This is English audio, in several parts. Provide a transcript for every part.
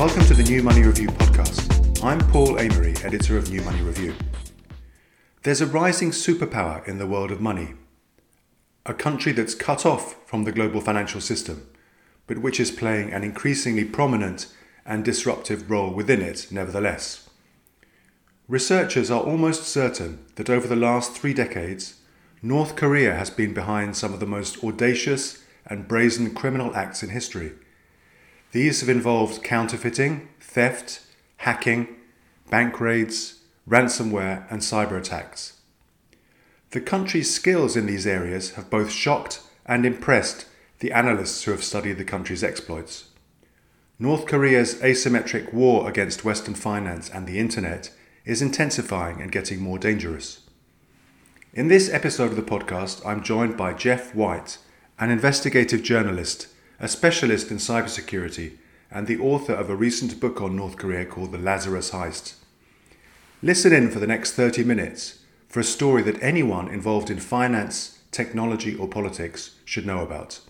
Welcome to the New Money Review podcast. I'm Paul Amery, editor of New Money Review. There's a rising superpower in the world of money. A country that's cut off from the global financial system, but which is playing an increasingly prominent and disruptive role within it, nevertheless. Researchers are almost certain that over the last three decades, North Korea has been behind some of the most audacious and brazen criminal acts in history. These have involved counterfeiting, theft, hacking, bank raids, ransomware, and cyber attacks. The country's skills in these areas have both shocked and impressed the analysts who have studied the country's exploits. North Korea's asymmetric war against Western finance and the internet is intensifying and getting more dangerous. In this episode of the podcast, I'm joined by Geoff White, an investigative journalist a specialist in cybersecurity and the author of a recent book on North Korea called The Lazarus Heist. Listen in for the next 30 minutes for a story that anyone involved in finance, technology, or politics should know about.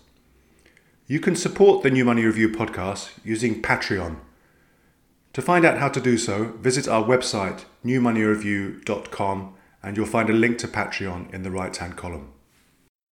You can support the New Money Review podcast using Patreon. To find out how to do so, visit our website newmoneyreview.com and you'll find a link to Patreon in the right hand column.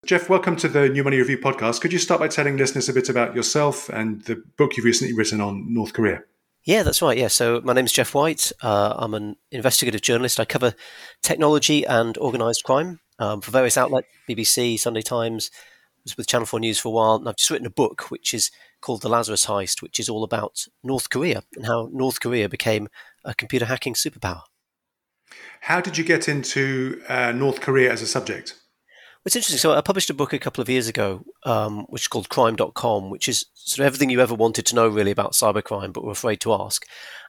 Jeff, welcome to the New Money Review podcast. Could you start by telling listeners a bit about yourself and the book you've recently written on North Korea? Yeah, that's right. Yeah, so my name is Geoff White. Uh, I'm an investigative journalist. I cover technology and organised crime um, for various outlets: BBC, Sunday Times. I was with Channel Four News for a while, and I've just written a book which is called The Lazarus Heist, which is all about North Korea and how North Korea became a computer hacking superpower. How did you get into uh, North Korea as a subject? It's interesting. So I published a book a couple of years ago, um, which is called Crime.com, which is sort of everything you ever wanted to know really about cybercrime, but were afraid to ask.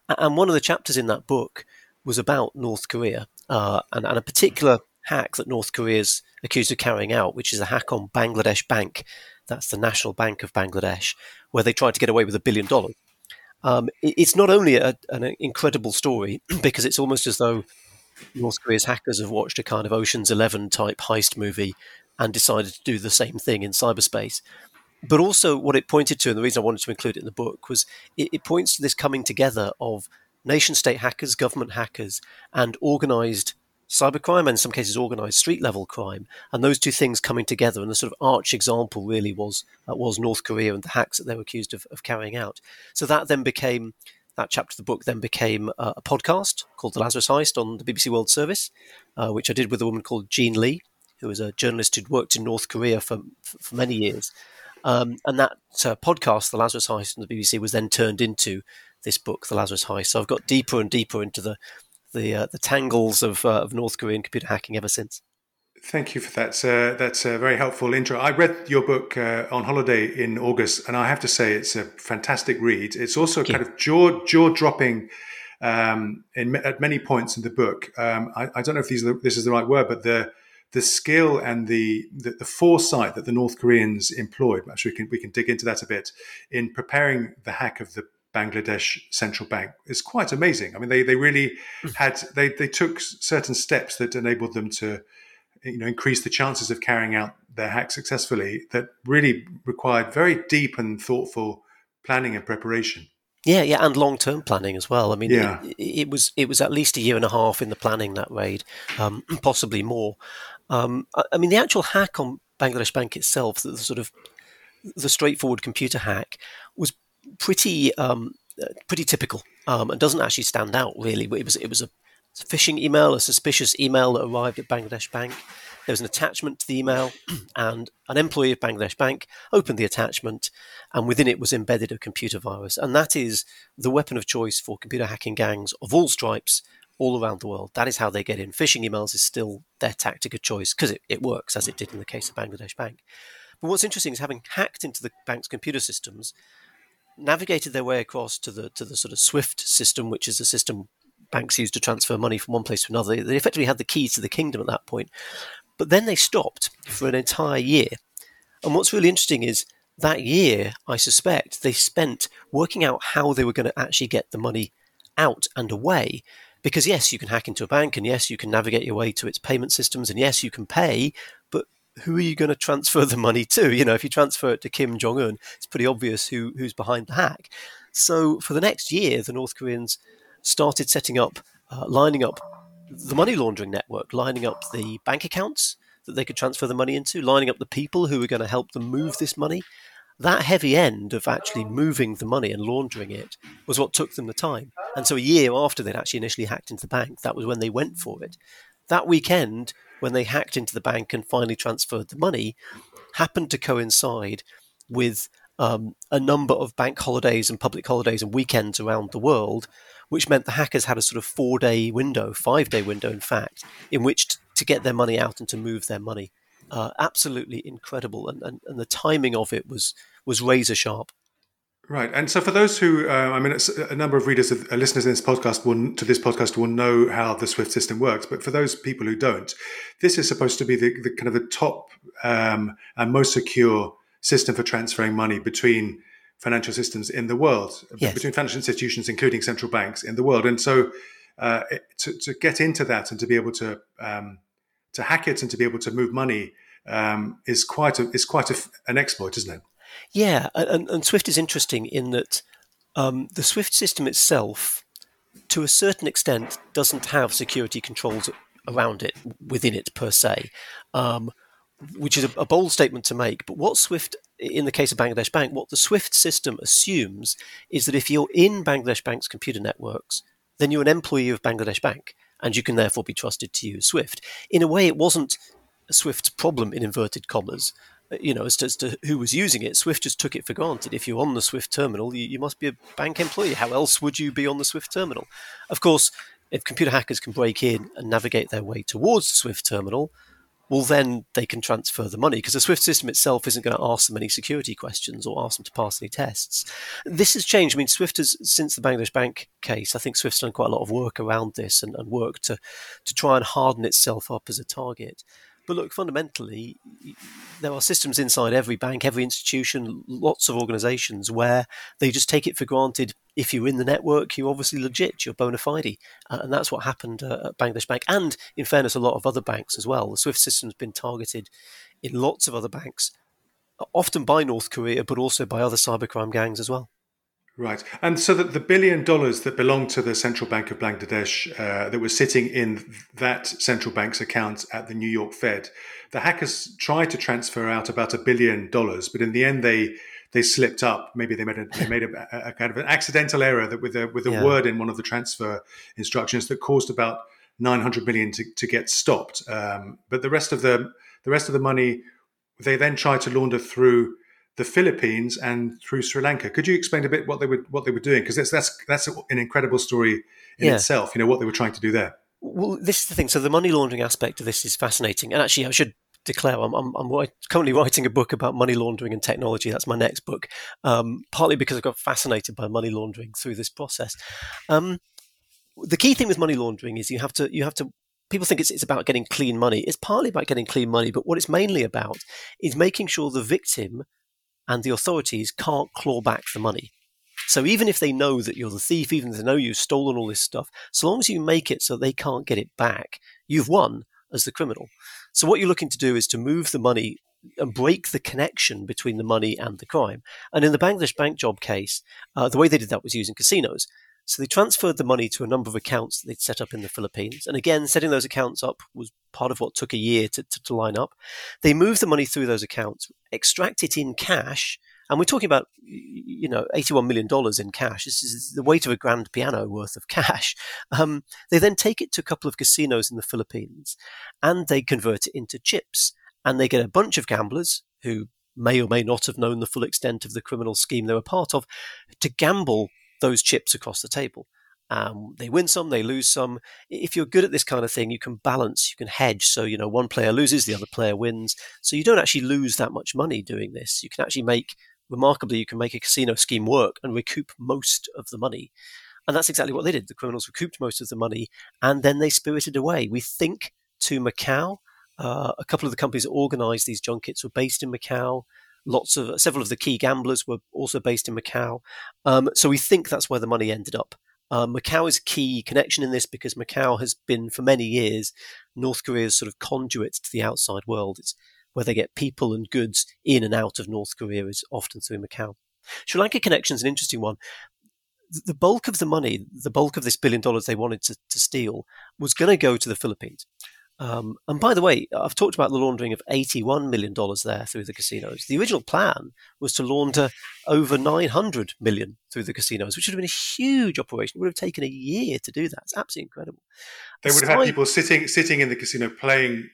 And one of the chapters in that book was about North Korea uh, and, and, a particular hack that North Korea is accused of carrying out, which is a hack on Bangladesh Bank. That's the National Bank of Bangladesh, where they tried to get away with a billion dollars. Um, it's not only a, an incredible story because it's almost as though North Korea's hackers have watched a kind of Ocean's Eleven type heist movie and decided to do the same thing in cyberspace. But also, what it pointed to, and the reason I wanted to include it in the book, was it, it points to this coming together of nation state hackers, government hackers, and organized cybercrime, and in some cases, organized street level crime. And those two things coming together, and the sort of arch example really was uh, was North Korea and the hacks that they were accused of, of carrying out. So that then became that chapter of the book then became a, a podcast called The Lazarus Heist on the BBC World Service, uh, which I did with a woman called Jean Lee, who was a journalist who'd worked in North Korea for, for many years. Um, and that uh, podcast, The Lazarus Heist on the BBC, was then turned into this book, The Lazarus Heist. So I've got deeper and deeper into the the, uh, the tangles of, uh, of North Korean computer hacking ever since. Thank you for that. Uh, that's a very helpful intro. I read your book uh, on holiday in August, and I have to say it's a fantastic read. It's also kind of jaw jaw dropping um, in, at many points in the book. Um, I, I, don't know if these this is the right word, but the the skill and the, the, the foresight that the North Koreans employed. We can we can dig into that a bit in preparing the hack of the Bangladesh central bank is quite amazing. I mean, they they really hmm. had they they took certain steps that enabled them to you know increase the chances of carrying out their hack successfully that really required very deep and thoughtful planning and preparation. Yeah yeah and long-term planning as well. I mean yeah. it, it, was it was at least a year and a half in the planning that raid um, possibly more. Um, I, I, mean the actual hack on bangladesh bank itself the, the sort of the straightforward computer hack was pretty um, uh, pretty typical um, and doesn't actually stand out really. But it was it was a a phishing email, a suspicious email that arrived at Bangladesh Bank. There was an attachment to the email, and an employee of Bangladesh Bank opened the attachment, and within it was embedded a computer virus. And that is the weapon of choice for computer hacking gangs of all stripes all around the world. That is how they get in. Phishing emails is still their tactic of choice because it, it works, as it did in the case of Bangladesh Bank. But what's interesting is having hacked into the bank's computer systems, navigated their way across to the to the sort of SWIFT system, which is a system banks used to transfer money from one place to another. They effectively had the keys to the kingdom at that point. But then they stopped for an entire year. And what's really interesting is that year, I suspect, they spent working out how they were going to actually get the money out and away. Because yes, you can hack into a bank, and yes, you can navigate your way to its payment systems, and yes, you can pay, but who are you going to transfer the money to? You know, if you transfer it to Kim Jong Un, it's pretty obvious who who's behind the hack. So for the next year, the North Koreans started setting up, uh, lining up the money laundering network, lining up the bank accounts that they could transfer the money into, lining up the people who were going to help them move this money. That heavy end of actually moving the money and laundering it was what took them the time. And so a year after they'd actually initially hacked into the bank, that was when they went for it. That weekend, when they hacked into the bank and finally transferred the money, happened to coincide with um, a number of bank holidays and public holidays and weekends around the world, which meant the hackers had a sort of four day window, five day window, in fact, in which t- to get their money out and to move their money. Uh, absolutely incredible, and, and, and the timing of it was was razor sharp. Right, and so for those who, uh, I mean, a number of readers, uh, listeners in this podcast will, to this podcast will know how the Swift system works. But for those people who don't, this is supposed to be the, the kind of the top um, and most secure system for transferring money between financial systems in the world, yes. between financial institutions, including central banks in the world. And so, uh, to, to, get into that and to be able to um, to hack it and to be able to move money um, is quite a, is quite a, an exploit, isn't it? Yeah, and, and Swift is interesting in that um, the Swift system itself, to a certain extent, doesn't have security controls around it within it per se. Um, which is a, a, bold statement to make. But what Swift, in the case of Bangladesh Bank, what the Swift system assumes is that if you're in Bangladesh Bank's computer networks, then you're an employee of Bangladesh Bank, and you can therefore be trusted to use Swift. In a way, it wasn't Swift's problem in inverted commas. Uh, you know, as to, as to, who was using it, Swift just took it for granted. If you're on the Swift terminal, you, you must be a bank employee. How else would you be on the Swift terminal? Of course, if computer hackers can break in and navigate their way towards the Swift terminal, well, then they can transfer the money because the SWIFT system itself isn't going to ask them any security questions or ask them to pass any tests. This has changed. I mean, SWIFT has, since the Bangladesh Bank case, I think SWIFT's done quite a lot of work around this and, and work to, to try and harden itself up as a target. But look, fundamentally, there are systems inside every bank, every institution, lots of organizations where they just take it for granted. If you're in the network, you're obviously legit, you're bona fide. Uh, and that's what happened uh, at Bangladesh Bank. And in fairness, a lot of other banks as well. The SWIFT system's been targeted in lots of other banks, often by North Korea, but also by other cybercrime gangs as well. Right. And so that the billion dollars that belonged to the Central Bank of Bangladesh uh, that was sitting in that central bank's account at the New York Fed, the hackers tried to transfer out about a billion dollars, but in the end they they slipped up. Maybe they made a, they made a, a kind of an accidental error that with a with a yeah. word in one of the transfer instructions that caused about 900 million to, to get stopped. Um, but the rest of the the rest of the money they then tried to launder through the Philippines and through Sri Lanka. Could you explain a bit what they were what they were doing? Because that's that's that's an incredible story in yeah. itself. You know what they were trying to do there. Well, this is the thing. So the money laundering aspect of this is fascinating, and actually, I should declare I'm, I'm, I'm currently writing a book about money laundering and technology. That's my next book, um, partly because I got fascinated by money laundering through this process. Um, the key thing with money laundering is you have to you have to people think it's, it's about getting clean money. It's partly about getting clean money, but what it's mainly about is making sure the victim and the authorities can't claw back the money. So even if they know that you're the thief, even if they know you've stolen all this stuff, so long as you make it so they can't get it back, you've won as the criminal. So what you're looking to do is to move the money and break the connection between the money and the crime. And in the Bangladesh bank job case, uh, the way they did that was using casinos. So they transferred the money to a number of accounts that they'd set up in the Philippines. And again, setting those accounts up was part of what took a year to, to, to line up. They moved the money through those accounts, extract it in cash, and we're talking about, you know, $81 million in cash. This is the weight of a grand piano worth of cash. Um, they then take it to a couple of casinos in the Philippines and they convert it into chips. And they get a bunch of gamblers who may or may not have known the full extent of the criminal scheme they were part of to gamble those chips across the table. Um, they win some, they lose some. If you're good at this kind of thing, you can balance, you can hedge. So, you know, one player loses, the other player wins. So you don't actually lose that much money doing this. You can actually make, remarkably, you can make a casino scheme work and recoup most of the money. And that's exactly what they did. The criminals recouped most of the money and then they spirited away. We think to Macau. Uh, a couple of the companies that organized these junkets were based in Macau lots of several of the key gamblers were also based in Macau. Um, so we think that's where the money ended up. Uh, Macau is a key connection in this because Macau has been for many years North Korea's sort of conduit to the outside world. It's where they get people and goods in and out of North Korea is often through Macau. Sri Lanka connection is an interesting one. the bulk of the money, the bulk of this billion dollars they wanted to, to steal, was going to go to the Philippines. Um, and by the way, I've talked about the laundering of $81 million there through the casinos. The original plan was to launder over 900 million through the casinos, which would have been a huge operation. It would have taken a year to do that. It's absolutely incredible. They would have had people sitting sitting in the casino playing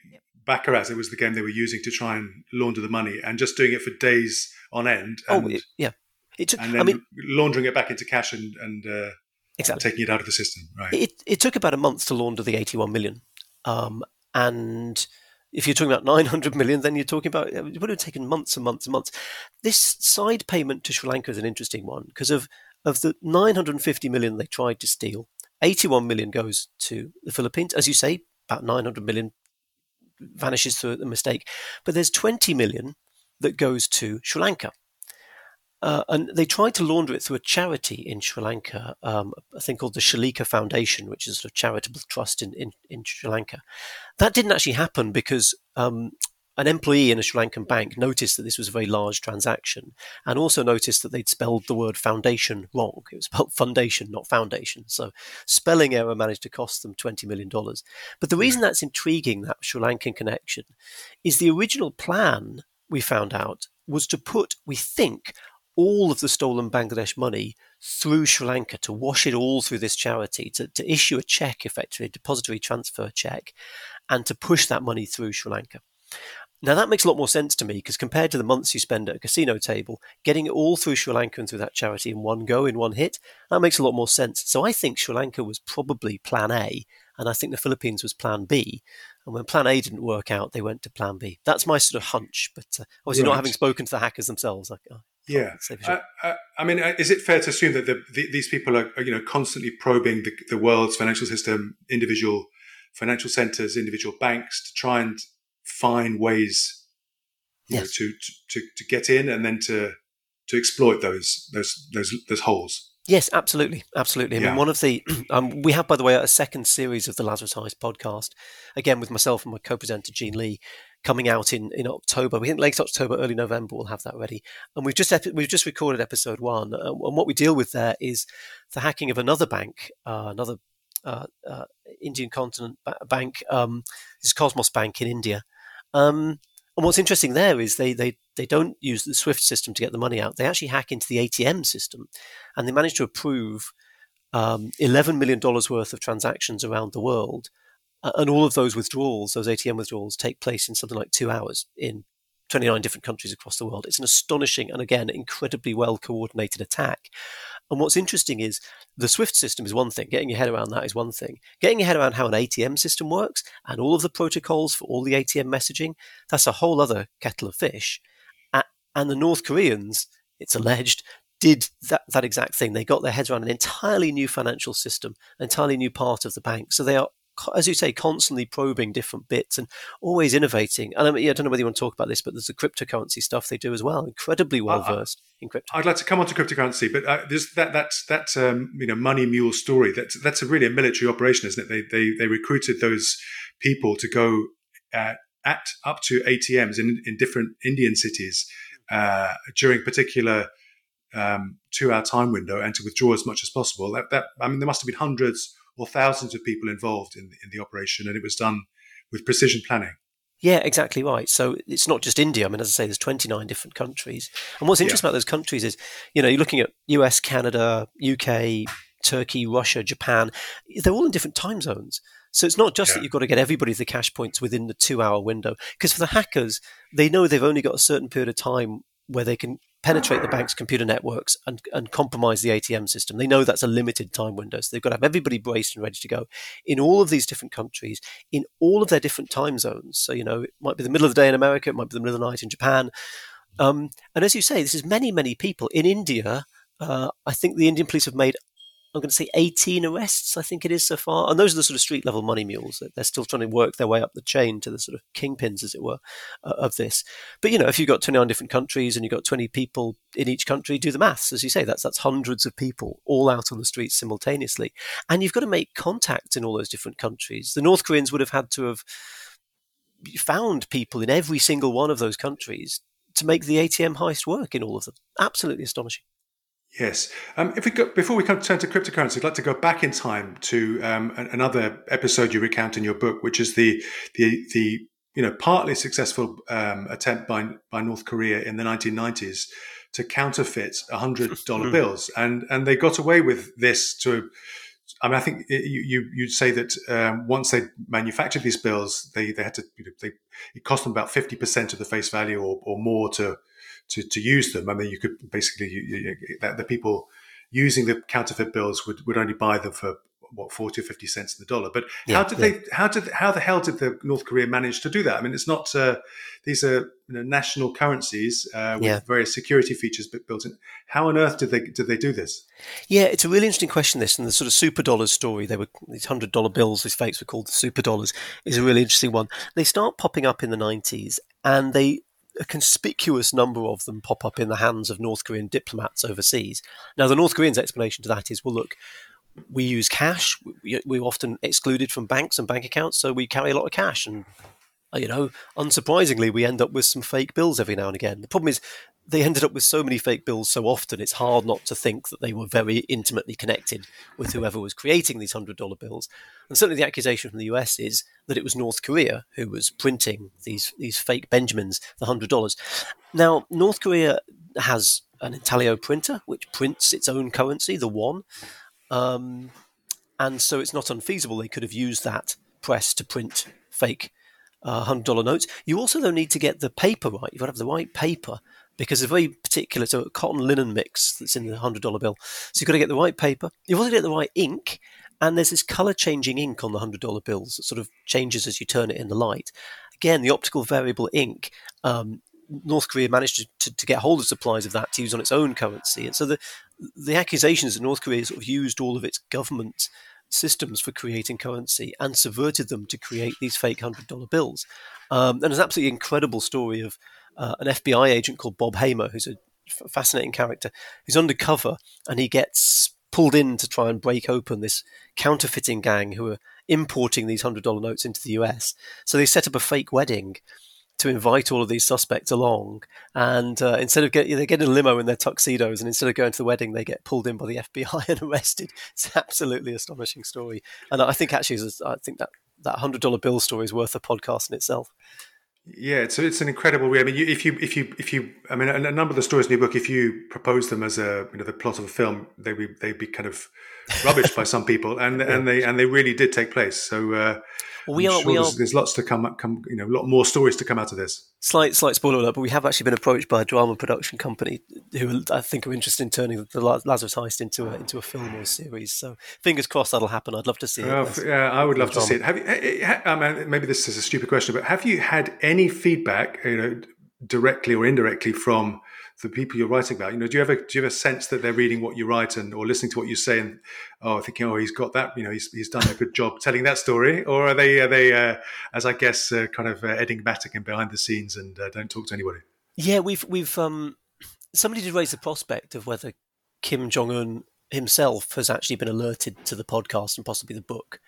baccarat. It was the game they were using to try and launder the money, and just doing it for days on end. Oh, and, oh, yeah. It, took, and then I mean, laundering it back into cash and, and uh, exactly. taking it out of the system. Right. It, it took about a month to launder the 81 million. Um, and if you're talking about 900 million, then you're talking about it would have taken months and months and months. This side payment to Sri Lanka is an interesting one because of of the 950 million they tried to steal, 81 million goes to the Philippines. As you say, about 900 million vanishes through the mistake, but there's 20 million that goes to Sri Lanka. Uh, and they tried to launder it through a charity in Sri Lanka, um, a thing called the Shalika Foundation, which is a sort of charitable trust in, in, in Sri Lanka. That didn't actually happen because um, an employee in a Sri Lankan bank noticed that this was a very large transaction and also noticed that they'd spelled the word foundation wrong. It was spelled foundation, not foundation. So spelling error managed to cost them $20 million. But the reason that's intriguing, that Sri Lankan connection, is the original plan, we found out, was to put, we think, all of the stolen Bangladesh money through Sri Lanka to wash it all through this charity, to, to issue a check, effectively, a depository transfer check, and to push that money through Sri Lanka. Now that makes a lot more sense to me because compared to the months you spend at a casino table, getting it all through Sri Lanka and through that charity in one go, in one hit, that makes a lot more sense. So I think Sri Lanka was probably plan A, and I think the Philippines was plan B. And when plan A didn't work out, they went to plan B. That's my sort of hunch, but uh, obviously right. not having spoken to the hackers themselves. I, yeah. I, I, I, mean, uh, is it fair to assume that the, the, these people are, you know, constantly probing the, the world's financial system, individual financial centers, individual banks, to try and find ways yes. know, to, to to get in and then to to exploit those those those those holes. Yes, absolutely, absolutely. I yeah. mean, one of the um, we have, by the way, a second series of the Lazarus Heist podcast, again with myself and my co-presenter Jean Lee, coming out in, in October. We think late October, early November, we'll have that ready. And we've just we've just recorded episode one, uh, and what we deal with there is the hacking of another bank, uh, another uh, uh Indian continent bank. Um, this is Cosmos Bank in India. Um, and what's interesting there is they, they, they don't use the SWIFT system to get the money out. They actually hack into the ATM system and they manage to approve um, $11 million worth of transactions around the world. And all of those withdrawals, those ATM withdrawals, take place in something like two hours in 29 different countries across the world. It's an astonishing and, again, incredibly well coordinated attack. And what's interesting is the Swift system is one thing, getting your head around that is one thing. Getting your head around how an ATM system works and all of the protocols for all the ATM messaging, that's a whole other kettle of fish. And the North Koreans, it's alleged, did that, that exact thing. They got their heads around an entirely new financial system, an entirely new part of the bank. So they are as you say, constantly probing different bits and always innovating. And I, mean, yeah, I don't know whether you want to talk about this, but there's the cryptocurrency stuff they do as well. Incredibly well versed uh, in crypto. I'd like to come on to cryptocurrency, but uh, there's that that's that um, you know money mule story. That's that's a really a military operation, isn't it? They they they recruited those people to go uh, at up to ATMs in in different Indian cities uh, during particular. Um, two-hour time window and to withdraw as much as possible. That, that I mean, there must have been hundreds or thousands of people involved in, in the operation, and it was done with precision planning. Yeah, exactly right. So it's not just India. I mean, as I say, there's 29 different countries. And what's interesting yeah. about those countries is, you know, you're looking at US, Canada, UK, Turkey, Russia, Japan. They're all in different time zones. So it's not just yeah. that you've got to get everybody the cash points within the two hour window. Because for the hackers, they know they've only got a certain period of time where they can penetrate the bank's computer networks and, and compromise the ATM system. They know that's a limited time window. So they've got to have everybody braced and ready to go in all of these different countries, in all of their different time zones. So, you know, it might be the middle of the day in America, it might be the middle of the night in Japan. Um, and as you say, this is many, many people. In India, uh, I think the Indian police have made I'm going to say 18 arrests, I think it is so far. And those are the sort of street level money mules. They're still trying to work their way up the chain to the sort of kingpins, as it were, uh, of this. But, you know, if you've got 29 different countries and you've got 20 people in each country, do the maths. As you say, that's, that's hundreds of people all out on the streets simultaneously. And you've got to make contact in all those different countries. The North Koreans would have had to have found people in every single one of those countries to make the ATM heist work in all of them. Absolutely astonishing. Yes. Um, if we go, before we come turn to cryptocurrency, I'd like to go back in time to um, another episode you recount in your book, which is the the the you know partly successful um, attempt by by North Korea in the 1990s to counterfeit hundred dollar bills, and and they got away with this to. I mean, I think you, you you'd say that um, once they manufactured these bills, they they had to you know, they it cost them about fifty percent of the face value or, or more to to, to use them. I mean, you could basically you, you, the people using the counterfeit bills would, would only buy them for what forty or fifty cents in the dollar. But yeah, how did yeah. they? How did? How the hell did the North Korea manage to do that? I mean, it's not. Uh, these are you know, national currencies uh, with yeah. various security features built in. How on earth did they did they do this? Yeah, it's a really interesting question. This and the sort of super dollars story. They were these hundred dollar bills. These fakes were called the super dollars. Is a really interesting one. They start popping up in the nineties, and they a conspicuous number of them pop up in the hands of North Korean diplomats overseas. Now, the North Koreans' explanation to that is, well, look, we use cash. We're often excluded from banks and bank accounts, so we carry a lot of cash. And, you know, unsurprisingly, we end up with some fake bills every now and again. The problem is they ended up with so many fake bills so often, it's hard not to think that they were very intimately connected with whoever was creating these $100 bills. And certainly the accusation from the US is that it was North Korea who was printing these, these fake Benjamins, the $100. Now, North Korea has an intaglio printer, which prints its own currency, the won. Um, and so it's not unfeasible they could have used that press to print fake uh, $100 notes. You also, though, need to get the paper right. You've got to have the right paper because it's very particular to a cotton linen mix that's in the hundred dollar bill. So you've got to get the right paper. You've also got to get the right ink, and there's this color changing ink on the hundred dollar bills that sort of changes as you turn it in the light. Again, the optical variable ink. Um, North Korea managed to, to, to, get hold of supplies of that to use on its own currency, and so the the accusations that North Korea sort of used all of its government systems for creating currency and subverted them to create these fake hundred dollar bills. Um, and it's an absolutely incredible story of uh, an FBI agent called Bob Hamer, who's a f- fascinating character, who's undercover and he gets pulled in to try and break open this counterfeiting gang who are importing these hundred dollar notes into the US. So they set up a fake wedding to invite all of these suspects along, and uh, instead of getting they get in a limo in their tuxedos, and instead of going to the wedding, they get pulled in by the FBI and arrested. It's an absolutely astonishing story, and I think actually, I think that that hundred dollar bill story is worth a podcast in itself. Yeah, it's it's an incredible way. I mean, you, if you if you if you, I mean, a, number of the stories in your book, if you propose them as a you know the plot of a film, they be they'd be kind of rubbish by some people, and yeah. and they and they really did take place. So uh, we I'm are, sure we there's, are. There's lots to come, up come, you know, a lot more stories to come out of this. Slight, slight spoiler alert, but we have actually been approached by a drama production company who I think are interested in turning the Lazarus Heist into a into a film or a series. So fingers crossed that'll happen. I'd love to see it. Uh, yeah, I would love to see it. Have you? Eh, eh, I mean, maybe this is a stupid question, but have you had any feedback, you know, directly or indirectly from the people you're writing about? You know, do you ever do you ever sense that they're reading what you write and or listening to what you say and oh, thinking, oh, he's got that, you know, he's, he's done a good job telling that story, or are they are they uh, as I guess uh, kind of uh, enigmatic and behind the scenes and uh, don't talk to anybody? Yeah, we've we've um, somebody did raise the prospect of whether Kim Jong Un himself has actually been alerted to the podcast and possibly the book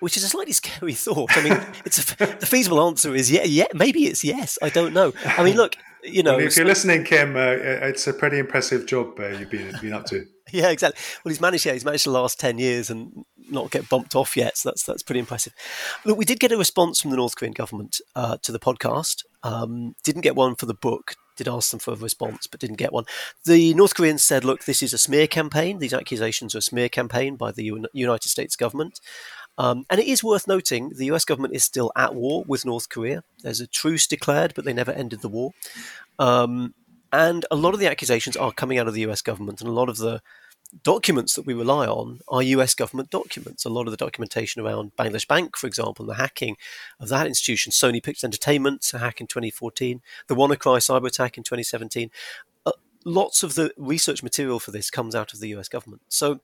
which is a slightly scary thought. I mean, it's a, the feasible answer is yeah, yeah, maybe it's yes. I don't know. I mean, look, you know, well, if you're listening, Kim, uh, it's a pretty impressive job uh, you've been been up to. yeah, exactly. Well, he's managed. Yeah, he's managed the last ten years and not get bumped off yet. So that's that's pretty impressive. Look, we did get a response from the North Korean government uh, to the podcast. Um, didn't get one for the book. Did ask them for a response, but didn't get one. The North Koreans said, "Look, this is a smear campaign. These accusations are a smear campaign by the United States government." Um, and it is worth noting the US government is still at war with North Korea. There's a truce declared, but they never ended the war. Um, and a lot of the accusations are coming out of the US government, and a lot of the documents that we rely on are US government documents. A lot of the documentation around Bangladesh Bank, for example, and the hacking of that institution, Sony Pictures Entertainment, a hack in 2014, the WannaCry cyber attack in 2017. Uh, lots of the research material for this comes out of the US government. So,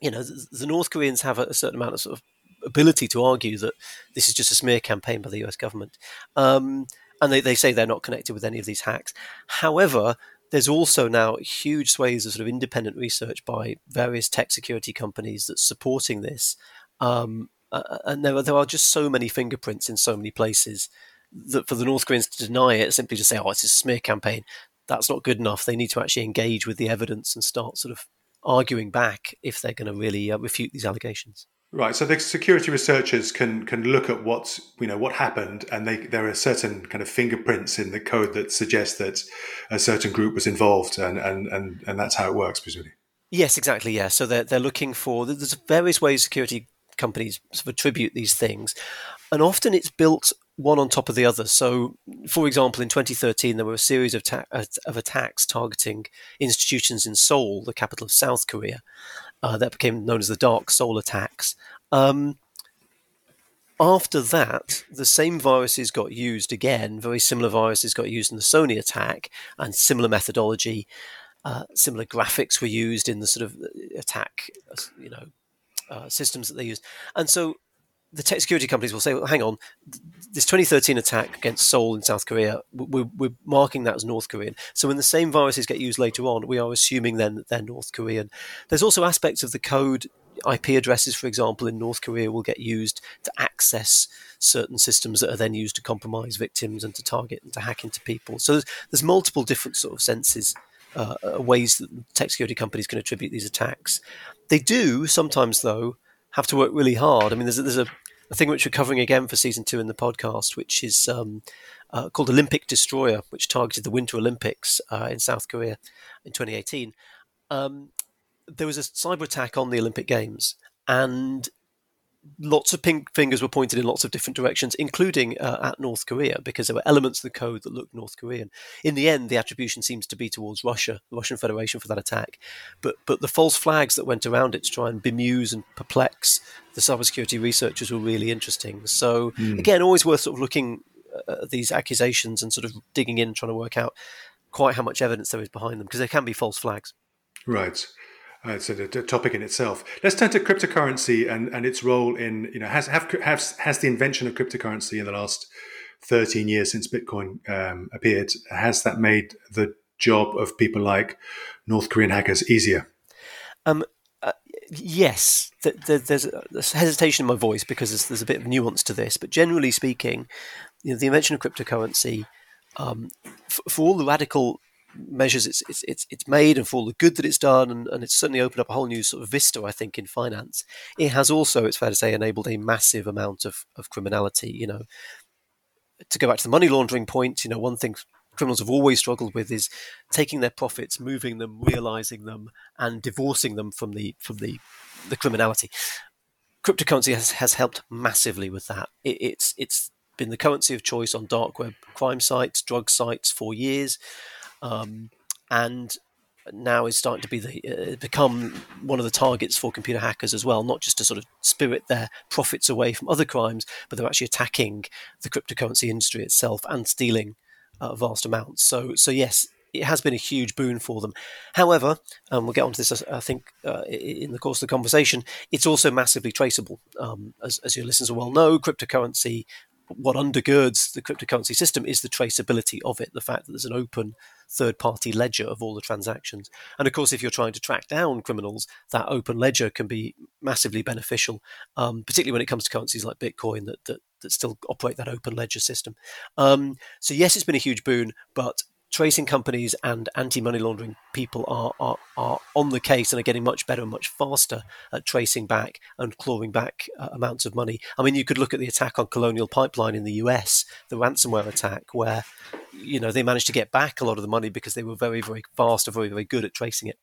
you know, the, the North Koreans have a, a certain amount of sort of ability to argue that this is just a smear campaign by the US government. Um, and they, they say they're not connected with any of these hacks. However, there's also now huge swathes of sort of independent research by various tech security companies that's supporting this. Um, uh, and there are, there are just so many fingerprints in so many places that for the North Koreans to deny it, simply to say, oh, it's a smear campaign, that's not good enough. They need to actually engage with the evidence and start sort of arguing back if they're going to really uh, refute these allegations. Right. So the security researchers can can look at what you know what happened, and they there are certain kind of fingerprints in the code that suggest that a certain group was involved, and and and, and that's how it works, presumably. Yes, exactly. Yeah. So they're they're looking for there's various ways security companies sort of attribute these things, and often it's built one on top of the other. So, for example, in 2013, there were a series of, ta- of attacks targeting institutions in Seoul, the capital of South Korea, uh, that became known as the DarkSeoul attacks. Um, after that, the same viruses got used again. Very similar viruses got used in the Sony attack, and similar methodology, uh, similar graphics were used in the sort of uh, attack, uh, you know, uh, systems that they used. And so the tech security companies will say, well, hang on, this 2013 attack against Seoul in South Korea, we're, we're, marking that as North Korean. So when the same viruses get used later on, we are assuming then that they're North Korean. There's also aspects of the code, IP addresses, for example, in North Korea will get used to access certain systems that are then used to compromise victims and to target and to hack into people. So there's, there's multiple different sort of senses. Uh, uh ways that tech security companies can attribute these attacks. They do sometimes, though, have to work really hard. I mean, there's a, there's a, a thing which we're covering again for season two in the podcast, which is um, uh, called Olympic Destroyer, which targeted the Winter Olympics uh, in South Korea in 2018. Um, there was a cyber attack on the Olympic Games, and lots of pink fingers were pointed in lots of different directions, including uh, at North Korea, because there were elements of the code that looked North Korean. In the end, the attribution seems to be towards Russia, the Russian Federation, for that attack. But but the false flags that went around it to try and bemuse and perplex the cybersecurity researchers were really interesting. So mm. again, always worth sort of looking at these accusations and sort of digging in, trying to work out quite how much evidence there is behind them, because there can be false flags. Right. Uh, a, a, topic in itself. Let's turn to cryptocurrency and, and its role in you know has have, has has the invention of cryptocurrency in the last thirteen years since Bitcoin um, appeared has that made the job of people like North Korean hackers easier? Um, uh, yes, the, the, there's, a, hesitation in my voice because there's, there's, a bit of nuance to this, but generally speaking, you know, the invention of cryptocurrency um, for, for all the radical measures it's, it's it's it's made and for all the good that it's done and, and it's certainly opened up a whole new sort of vista I think in finance. It has also it's fair to say enabled a massive amount of, of criminality you know. To go back to the money laundering point you know one thing criminals have always struggled with is taking their profits moving them realizing them and divorcing them from the from the the criminality. Cryptocurrency has, has helped massively with that. It, it's it's been the currency of choice on dark web crime sites drug sites for years um, and now is starting to be the uh, become one of the targets for computer hackers as well. Not just to sort of spirit their profits away from other crimes, but they're actually attacking the cryptocurrency industry itself and stealing uh, vast amounts. So, so yes, it has been a huge boon for them. However, um, we'll get onto this, I think, uh, in the course of the conversation. It's also massively traceable. Um, as, as, your listeners will well know, cryptocurrency what undergirds the cryptocurrency system is the traceability of it, the fact that there's an open third party ledger of all the transactions. And of course, if you're trying to track down criminals, that open ledger can be massively beneficial, um, particularly when it comes to currencies like Bitcoin that, that, that still operate that open ledger system. Um, so, yes, it's been a huge boon, but tracing companies and anti-money laundering people are, are, are on the case and are getting much better and much faster at tracing back and clawing back uh, amounts of money. I mean, you could look at the attack on Colonial Pipeline in the US, the ransomware attack, where you know they managed to get back a lot of the money because they were very, very fast and very, very good at tracing it.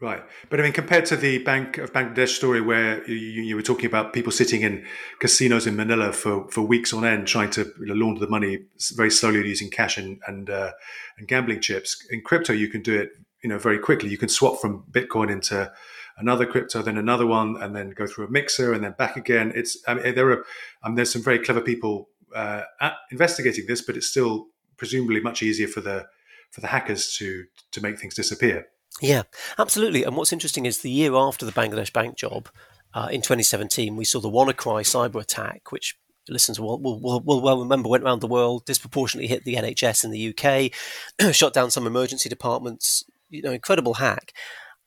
Right, but I mean, compared to the Bank of Bangladesh story, where you, you, were talking about people sitting in casinos in Manila for, for weeks on end, trying to you know, launder the money very slowly using cash and and, uh, and gambling chips. In crypto, you can do it, you know, very quickly. You can swap from Bitcoin into another crypto, then another one, and then go through a mixer and then back again. It's I mean, there are um, there's some very clever people uh, investigating this, but it's still presumably much easier for the for the hackers to to make things disappear. Yeah, absolutely. And what's interesting is the year after the Bangladesh bank job, uh, in 2017, we saw the WannaCry cyber attack, which listeners will, will, will, well remember went around the world, disproportionately hit the NHS in the UK, shut down some emergency departments. You know, incredible hack.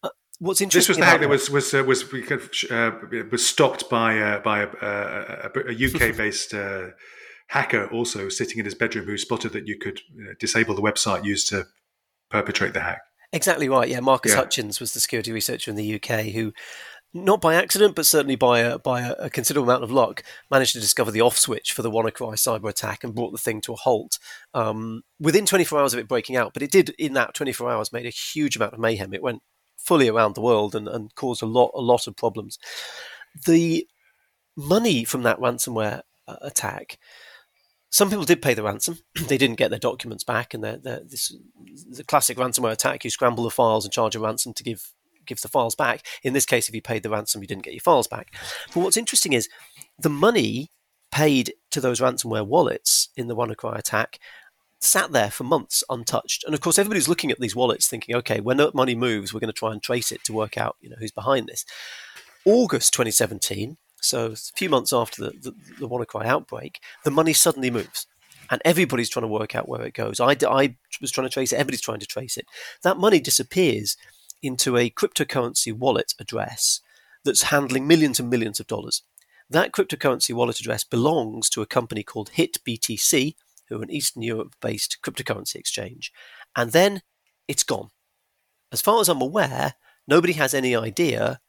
Uh, what's interesting? This was the hack that was was uh, was uh, was stopped by uh, by a, a, a UK based. Hacker also sitting in his bedroom who spotted that you could you know, disable the website used to perpetrate the hack. Exactly right. Yeah, Marcus yeah. Hutchins was the security researcher in the UK who, not by accident, but certainly by a, by a, considerable amount of luck, managed to discover the off switch for the WannaCry cyber attack and brought the thing to a halt um, within 24 hours of it breaking out. But it did, in that 24 hours, made a huge amount of mayhem. It went fully around the world and, and caused a lot a lot of problems. The money from that ransomware uh, attack some people did pay the ransom. they didn't get their documents back, and they're, they're, this the classic ransomware attack. You scramble the files and charge a ransom to give give the files back. In this case, if you paid the ransom, you didn't get your files back. But what's interesting is the money paid to those ransomware wallets in the WannaCry attack sat there for months untouched. And of course, everybody's looking at these wallets thinking, okay, when that money moves, we're going to try and trace it to work out, you know, who's behind this. August 2017, so a few months after the, the, the WannaCry outbreak, the money suddenly moves. And everybody's trying to work out where it goes. I, I was trying to trace it. Everybody's trying to trace it. That money disappears into a cryptocurrency wallet address that's handling millions and millions of dollars. That cryptocurrency wallet address belongs to a company called HitBTC, who are an Eastern Europe based cryptocurrency exchange. And then it's gone. As far as I'm aware, nobody has any idea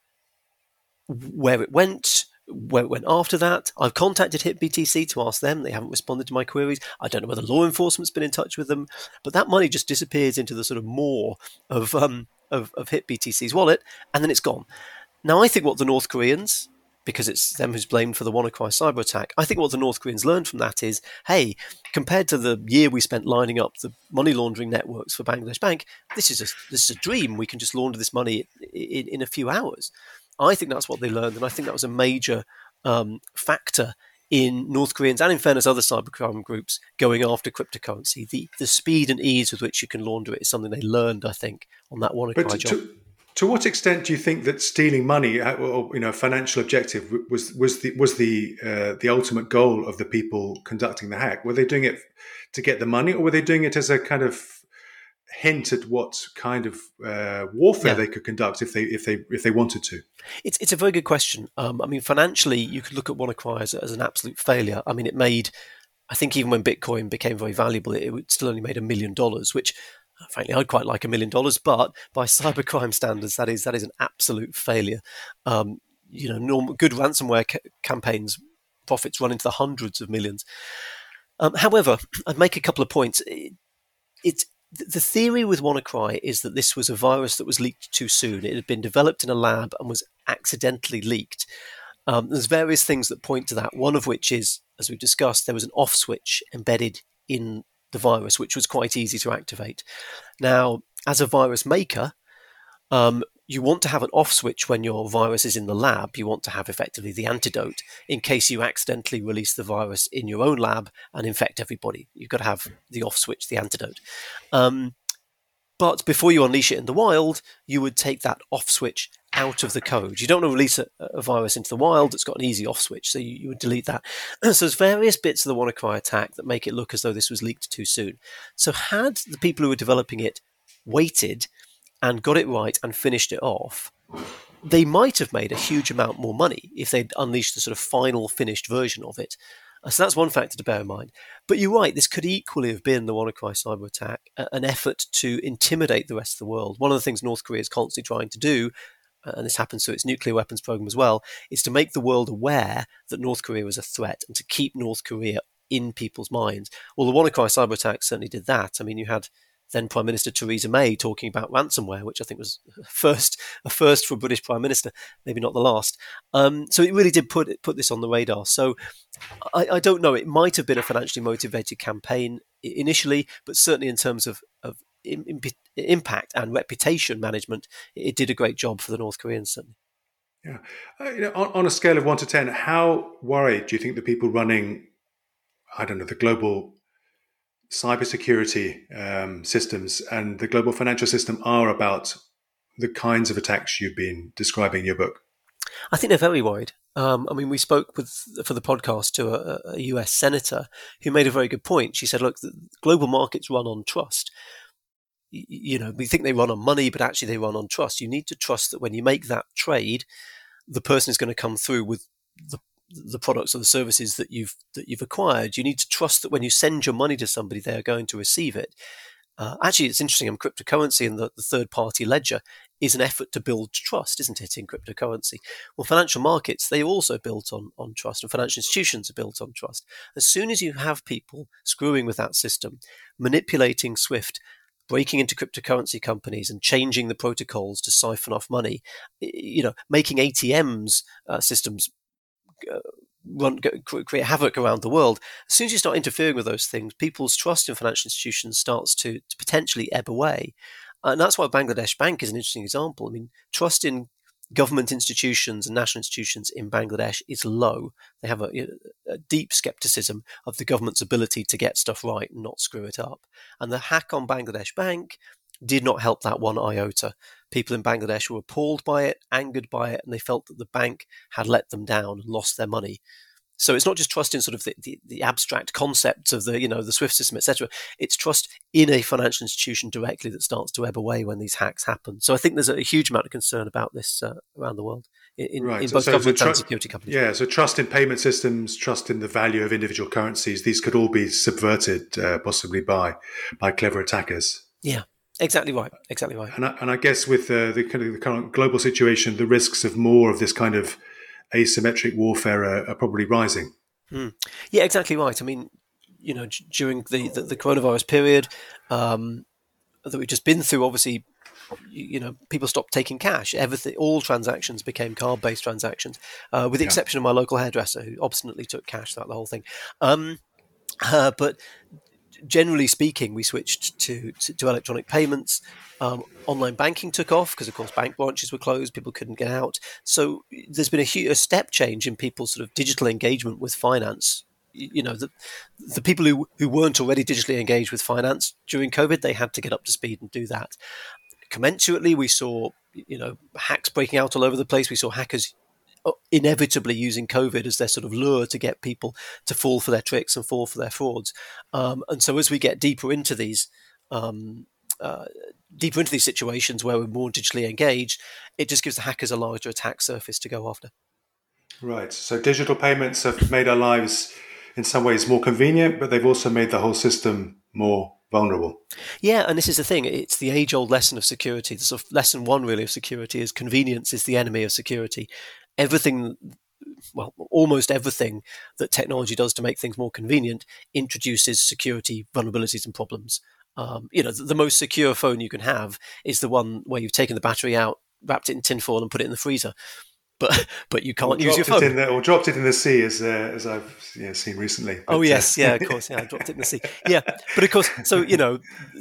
where it went, went after that. I've contacted HitBTC to ask them. They haven't responded to my queries. I don't know whether law enforcement's been in touch with them, but that money just disappears into the sort of maw of um, of, of HitBTC's wallet, and then it's gone. Now, I think what the North Koreans, because it's them who's blamed for the WannaCry cyber attack, I think what the North Koreans learned from that is, hey, compared to the year we spent lining up the money laundering networks for Bangladesh Bank, this is a this is a dream. We can just launder this money in, in a few hours. I think that's what they learned, and I think that was a major um, factor in North Koreans and, in fairness, other cybercrime groups going after cryptocurrency. The the speed and ease with which you can launder it is something they learned, I think, on that job. To, to what extent do you think that stealing money, uh, or you know, financial objective, was was the was the uh, the ultimate goal of the people conducting the hack? Were they doing it to get the money, or were they doing it as a kind of hint at what kind of uh, warfare yeah. they could conduct if they if they if they wanted to? It's it's a very good question. Um, I mean, financially, you could look at WannaCry as, as an absolute failure. I mean, it made, I think, even when Bitcoin became very valuable, it, it still only made a million dollars, which. Uh, frankly, I'd quite like a million dollars, but by cybercrime standards, that is that is an absolute failure. Um, you know, normal, good ransomware ca- campaigns profits run into the hundreds of millions. Um, however, I'd make a couple of points. It, it's the theory with WannaCry is that this was a virus that was leaked too soon. It had been developed in a lab and was accidentally leaked. Um, there's various things that point to that. One of which is, as we've discussed, there was an off switch embedded in the virus, which was quite easy to activate. Now, as a virus maker, um, you want to have an off switch when your virus is in the lab. You want to have effectively the antidote in case you accidentally release the virus in your own lab and infect everybody. You've got to have the off switch, the antidote. Um, but before you unleash it in the wild, you would take that off switch out of the code. You don't want to release a, a virus into the wild that's got an easy off switch, so you, you would delete that. so there's various bits of the WannaCry attack that make it look as though this was leaked too soon. So had the people who were developing it waited and got it right and finished it off, they might have made a huge amount more money if they'd unleashed the sort of final finished version of it. Uh, so that's one factor to bear in mind. But you're right, this could equally have been the WannaCry cyber attack, an effort to intimidate the rest of the world. One of the things North Korea is constantly trying to do, uh, and this happens to its nuclear weapons program as well, is to make the world aware that North Korea is a threat and to keep North Korea in people's minds. Well, the WannaCry cyber attack certainly did that. I mean, you had then Prime Minister Theresa May talking about ransomware, which I think was first a first for a British Prime Minister, maybe not the last. Um, so it really did put put this on the radar. So I, I, don't know. It might have been a financially motivated campaign initially, but certainly in terms of, of impact and reputation management, it did a great job for the North Koreans. Certainly. Yeah. Uh, you know, on, on a scale of one to ten, how worried do you think the people running, I don't know, the global cybersecurity um, systems and the global financial system are about the kinds of attacks you've been describing in your book? I think they're very worried. Um, I mean, we spoke with for the podcast to a, a, US senator who made a very good point. She said, "Look, global markets run on trust. You know, we think they run on money, but actually they run on trust. You need to trust that when you make that trade, the person is going to come through with the the products or the services that you've that you've acquired. You need to trust that when you send your money to somebody, they are going to receive it. Uh, actually, it's interesting. Um, cryptocurrency and the, the third party ledger is an effort to build trust, isn't it, in cryptocurrency? Well, financial markets, they are also built on, on trust, and financial institutions are built on trust. As soon as you have people screwing with that system, manipulating SWIFT, breaking into cryptocurrency companies and changing the protocols to siphon off money, you know, making ATMs uh, systems uh, run, create havoc around the world. As soon as you start interfering with those things, people's trust in financial institutions starts to, to potentially ebb away. And that's why Bangladesh Bank is an interesting example. I mean, trust in government institutions and national institutions in Bangladesh is low. They have a, a, deep skepticism of the government's ability to get stuff right and not screw it up. And the hack on Bangladesh Bank did not help that one iota. People in Bangladesh were appalled by it, angered by it, and they felt that the bank had let them down and lost their money. So it's not just trust in sort of the, the, the abstract concepts of the you know the SWIFT system, etc. It's trust in a financial institution directly that starts to ebb away when these hacks happen. So I think there's a, huge amount of concern about this uh, around the world in, right. in both so, government so tr- and security companies. Yeah, so trust in payment systems, trust in the value of individual currencies. These could all be subverted uh, possibly by by clever attackers. Yeah. Exactly right. Exactly right. And I, and I guess with uh, the kind of the current global situation, the risks of more of this kind of asymmetric warfare are, are probably rising. Mm. Yeah, exactly right. I mean, you know, d- during the, the, the, coronavirus period um, that we've just been through, obviously, you, you, know, people stopped taking cash. Everything, all transactions became card-based transactions, uh, with the yeah. exception of my local hairdresser, who obstinately took cash throughout the whole thing. Um, uh, but generally speaking, we switched to, to, to electronic payments. Um, online banking took off because, of course, bank branches were closed; people couldn't get out. So there's been a, huge, a step change in people's sort of digital engagement with finance. You know, the, the people who, who weren't already digitally engaged with finance during COVID, they had to get up to speed and do that. Commensurately, we saw you know hacks breaking out all over the place. We saw hackers inevitably using COVID as their sort of lure to get people to fall for their tricks and fall for their frauds. Um, and so as we get deeper into these, um, uh, deeper into these situations where we're more digitally engaged, it just gives the hackers a larger attack surface to go after. Right. So digital payments have made our lives in some ways more convenient, but they've also made the whole system more vulnerable. Yeah, and this is the thing. It's the age old lesson of security. The sort of lesson one, really, of security is convenience is the enemy of security everything well, almost everything that technology does to make things more convenient introduces security vulnerabilities and problems. Um, you know, the, the, most secure phone you can have is the one where you've taken the battery out, wrapped it in tinfoil, and put it in the freezer. But but you can't use your phone. The, or dropped it in the sea, as uh, as I've yeah, seen recently. But, oh yes, uh, yeah, of course, yeah, I dropped it in the sea. Yeah, but of course, so you know,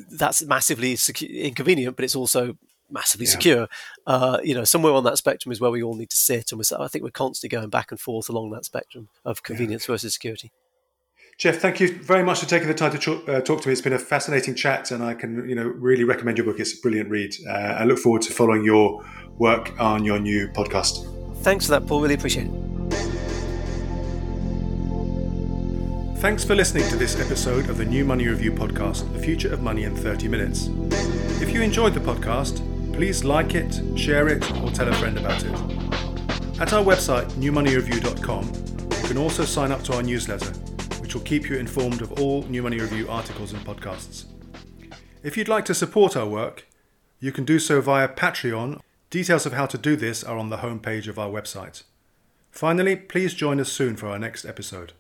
that's massively secu- inconvenient, but it's also massively yeah. secure. Uh, you know, somewhere on that spectrum is where we all need to sit, and we're, I think we're constantly going back and forth along that spectrum of convenience yeah. versus security. Geoff, thank you very much for taking the time to uh, talk to me. It's been a fascinating chat, and I can, you know, really recommend your book. It's a brilliant read. Uh, I look forward to following your work on your new podcast. Thanks for that, Paul. Really appreciate it. Thanks for listening to this episode of the New Money Review podcast, The Future of Money in 30 Minutes. If you enjoyed the podcast, please like it, share it, or tell a friend about it. At our website, newmoneyreview.com, you can also sign up to our newsletter, which will keep you informed of all New Money Review articles and podcasts. If you'd like to support our work, you can do so via Patreon. Details of how to do this are on the homepage of our website. Finally, please join us soon for our next episode.